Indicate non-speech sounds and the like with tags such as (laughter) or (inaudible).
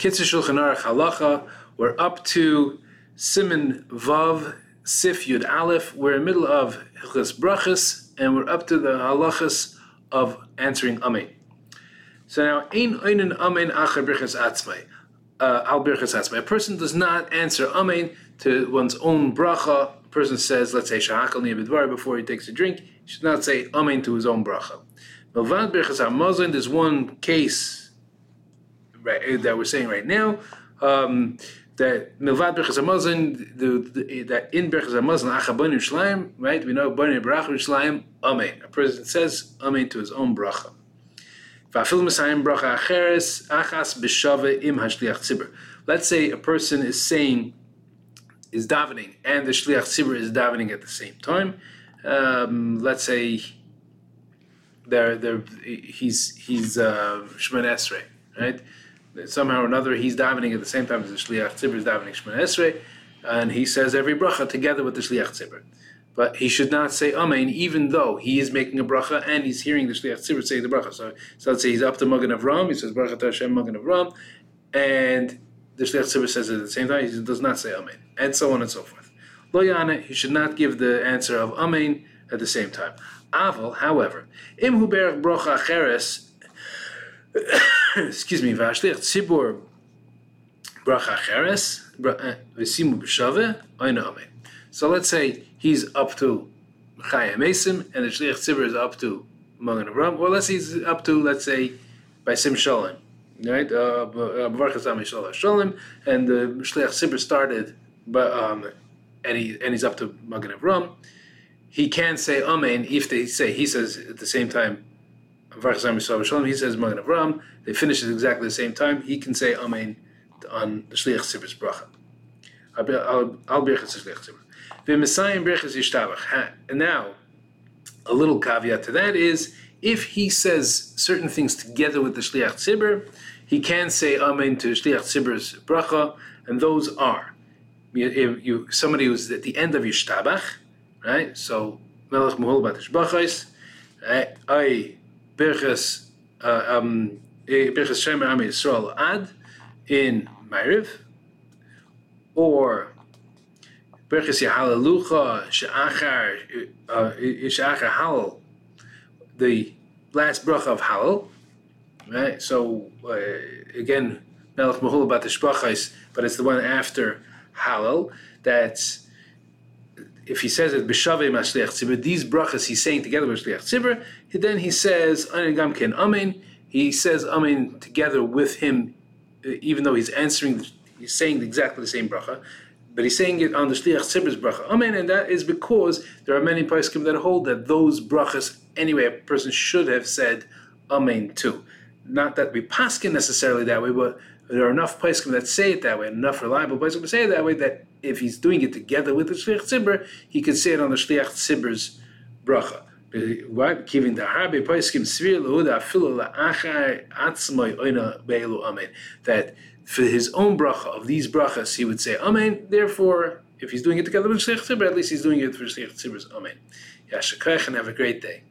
Kitzur Shulchan Aruch Halacha. We're up to Siman Vav Sif Yud Aleph. We're in the middle of Hilchas Brachas, and we're up to the halachas of answering Amen. So now, Ein Einen Amen Acher Birchas Atzmai. Uh, Al Birchas Atzmai. A person does not answer Amen to one's own bracha. A person says, let's say, Shahakal Niyabidvar before he takes a drink. He should not say Amen to his own bracha. Milvad Birchas HaMazon, there's one case right, that we're saying right now. Um, that milvad berchas hamazon, the, that in berchas hamazon achabon Yerushalayim, right? We know bani bracha Yerushalayim, amen. A person says amen to his own bracha. Va'afil mesayim bracha acheres achas b'shave im hashliach tzibur. Let's say a person is saying is davening and the shliach tzibur is davening at the same time. Um, let's say they're, they're, he's he's uh, Esrei, right? Somehow or another he's davening at the same time as the Shliach Tzibur is davening Shemon Esrei, and he says every bracha together with the Shliach Tzibur. But he should not say Amen, even though he is making a bracha and he's hearing the Shliach Tzibur say the bracha. So, so let's say he's up to Magen Avram, he says Bracha Hashem Magen Avram, and the Shliach Tzibur says it at the same time, he does not say Amen, and so on and so forth. Lo Yana, he should not give the answer of Amen at the same time. Aval, however, Im Hu Bracha Acheres, (coughs) excuse me, Vashliach Tzibur Bracha Cheres, eh, Vesimu B'Shave, Oiname. So let's say he's up to Chaya Mesim, and the Shliach Tzibur is up to Magen Avram, or let's say he's up to, let's say, by Sim Shalom, right? Uh, Baruch Shalom, and the Shliach Tzibur started, but um, and he and he's up to Magen Avram. He can say Amen if they say he says at the same time he says Magen Avram. They finish at exactly the same time. He can say Amen on the Shliach Tzibur's bracha. Al Birchas Shliach Tzibur. V'Mesayim Birchas. And now, a little caveat to that is, if he says certain things together with the Shliach Tzibur, he can say Amen to Shliach Tzibur's bracha, and those are you, you, somebody who's at the end of Yishtabach, right? So Melech Muhol Batish Bachais, eh, I Birchas uh, um, eh, Am Yisrael Ad in Ma'ariv, or Birchas Yahalalucha She'achar uh, She'achar Hallel, the last bracha of Hallel, right? So uh, again, Melech Mahul about the but it's the one after Hallel that's if he says it b'shavei mashliach tzibur, these brachas he's saying together with shliach tzibur, then he says anigam ken amen. He says amen together with him, uh, even though he's answering, he's saying exactly the same bracha, but he's saying it on the shliach tzibur's bracha amen, and that is because there are many poskim that hold that those brachas anyway a person should have said amen too. Not that we paskin necessarily that way, but there are enough poskim that say it that way, enough reliable poskim that say it that way that if he's doing it together with the shliach tzibur, he can say it on the shliach tzibur's bracha. Giving the harbe poskim svir lehuda afilu la'achar atzmai oina be'elu amen. That for his own bracha of these brachas, he would say amen. Therefore, if he's doing it together with shliach tzibur, at least he's doing it for shliach tzibur's amen. Yashakach and have a great day.